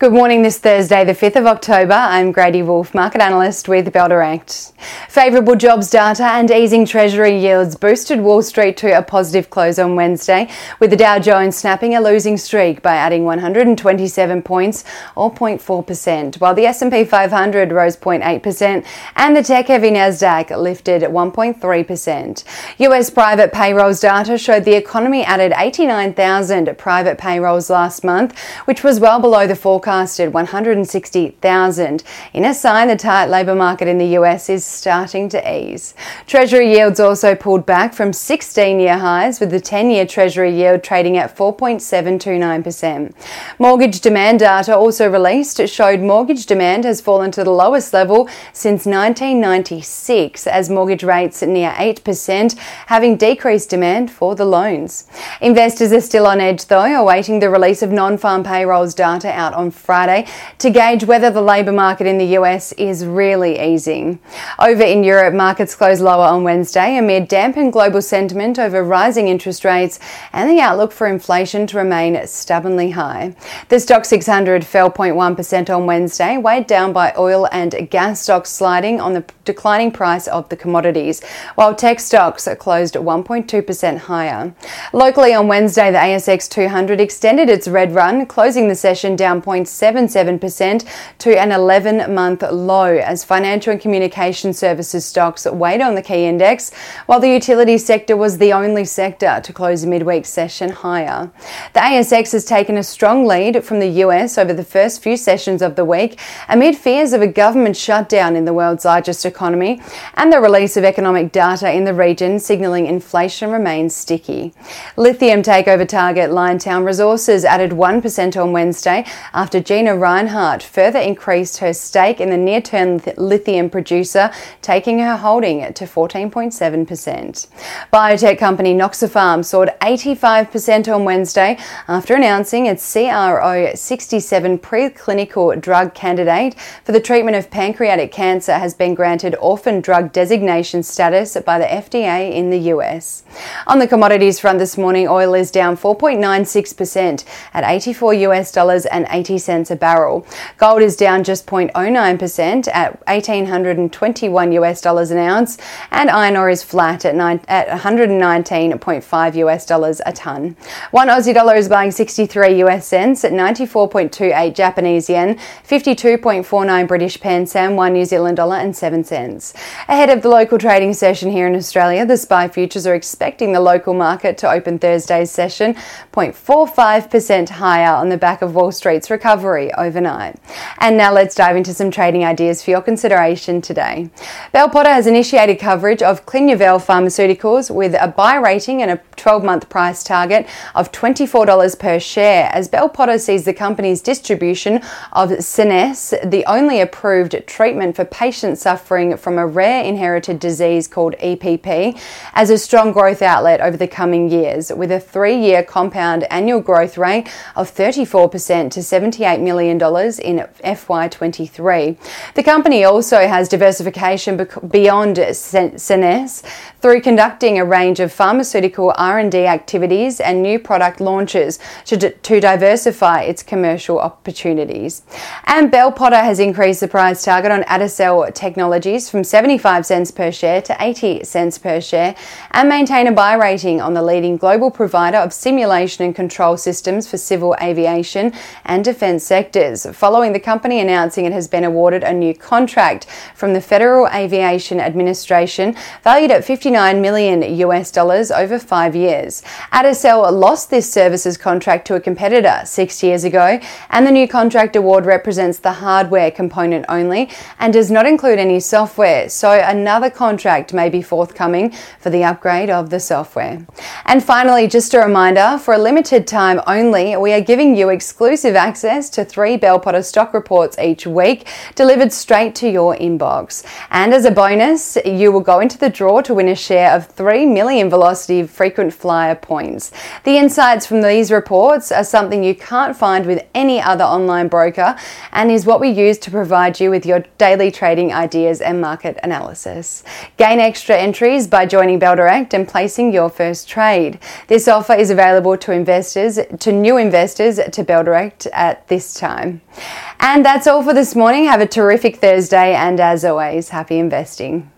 Good morning this Thursday, the 5th of October. I'm Grady Wolfe, market analyst with Bell Direct. Favourable jobs data and easing Treasury yields boosted Wall Street to a positive close on Wednesday, with the Dow Jones snapping a losing streak by adding 127 points or 0.4%, while the S&P 500 rose 0.8% and the tech-heavy Nasdaq lifted 1.3%. US private payrolls data showed the economy added 89,000 private payrolls last month, which was well below the forecast forecasted 160,000 in a sign the tight labour market in the US is starting to ease. Treasury yields also pulled back from 16 year highs, with the 10 year Treasury yield trading at 4.729%. Mortgage demand data also released showed mortgage demand has fallen to the lowest level since 1996 as mortgage rates near 8%, having decreased demand for the loans. Investors are still on edge though, awaiting the release of non farm payrolls data out on Friday to gauge whether the labour market in the US is really easing. Over in Europe, markets closed lower on Wednesday amid dampened global sentiment over rising interest rates and the outlook for inflation to remain stubbornly high. The Stoxx 600 fell 0.1% on Wednesday, weighed down by oil and gas stocks sliding on the declining price of the commodities, while tech stocks closed 1.2% higher. Locally on Wednesday, the ASX 200 extended its red run, closing the session down 0.77% to an 11 month low as financial and communication services stocks weighed on the key index, while the utility sector was the only sector to close the midweek session higher. The ASX has taken a strong lead from the US over the first few sessions of the week amid fears of a government shutdown in the world's largest economy and the release of economic data in the region signalling inflation remains sticky. Lithium takeover target Liontown Resources added 1% on Wednesday after Gina Rinehart further increased her stake in the near term lithium producer, taking her holding to 14.7%. Biotech company Noxopharm soared 85% on Wednesday after announcing its CRO-67 preclinical drug candidate for the treatment of pancreatic cancer has been granted orphan drug designation status by the FDA in the US. On the commodities front this morning, oil is down 4.96% at 84 US dollars and 80 80 cents a barrel. Gold is down just 0.09% at 1821 US dollars an ounce, and iron ore is flat at, nine, at 119.5 US dollars a ton. One Aussie dollar is buying 63 US cents at 94.28 Japanese yen, 52.49 British pence, and one New Zealand dollar and 7 cents. Ahead of the local trading session here in Australia, the SPI futures are expecting the local market to open Thursday's session 0.45% higher on the back of Wall Street's recovery overnight. And now let's dive into some trading ideas for your consideration today. Bell Potter has initiated coverage of Clinuvel Pharmaceuticals with a buy rating and a 12 month price target of $24 per share as Bell Potter sees the company's distribution of Scenesse, the only approved treatment for patients suffering from a rare inherited disease called EPP, as a strong growth outlet over the coming years with a three year compound annual growth rate of 34% to 70 $78 million in FY23. The company also has diversification beyond Scenesse through conducting a range of pharmaceutical R&D activities and new product launches to, to diversify its commercial opportunities. And Bell Potter has increased the price target on Adacel Technologies from 75 cents per share to 80 cents per share and maintain a buy rating on the leading global provider of simulation and control systems for civil aviation and defence sectors, following the company announcing it has been awarded a new contract from the Federal Aviation Administration valued at 59 million US dollars over five years. Adacel lost this services contract to a competitor six years ago, and the new contract award represents the hardware component only and does not include any software, so another contract may be forthcoming for the upgrade of the software. And finally, just a reminder for a limited time only, we are giving you exclusive access to three Bell Potter stock reports each week delivered straight to your inbox. And as a bonus, you will go into the draw to win a share of 3 million Velocity frequent flyer points. The insights from these reports are something you can't find with any other online broker and is what we use to provide you with your daily trading ideas and market analysis. Gain extra entries by joining Bell Direct and placing your first trade. This offer is available to investors, to new investors to Bell Direct at this time. And that's all for this morning. Have a terrific Thursday, and as always, happy investing.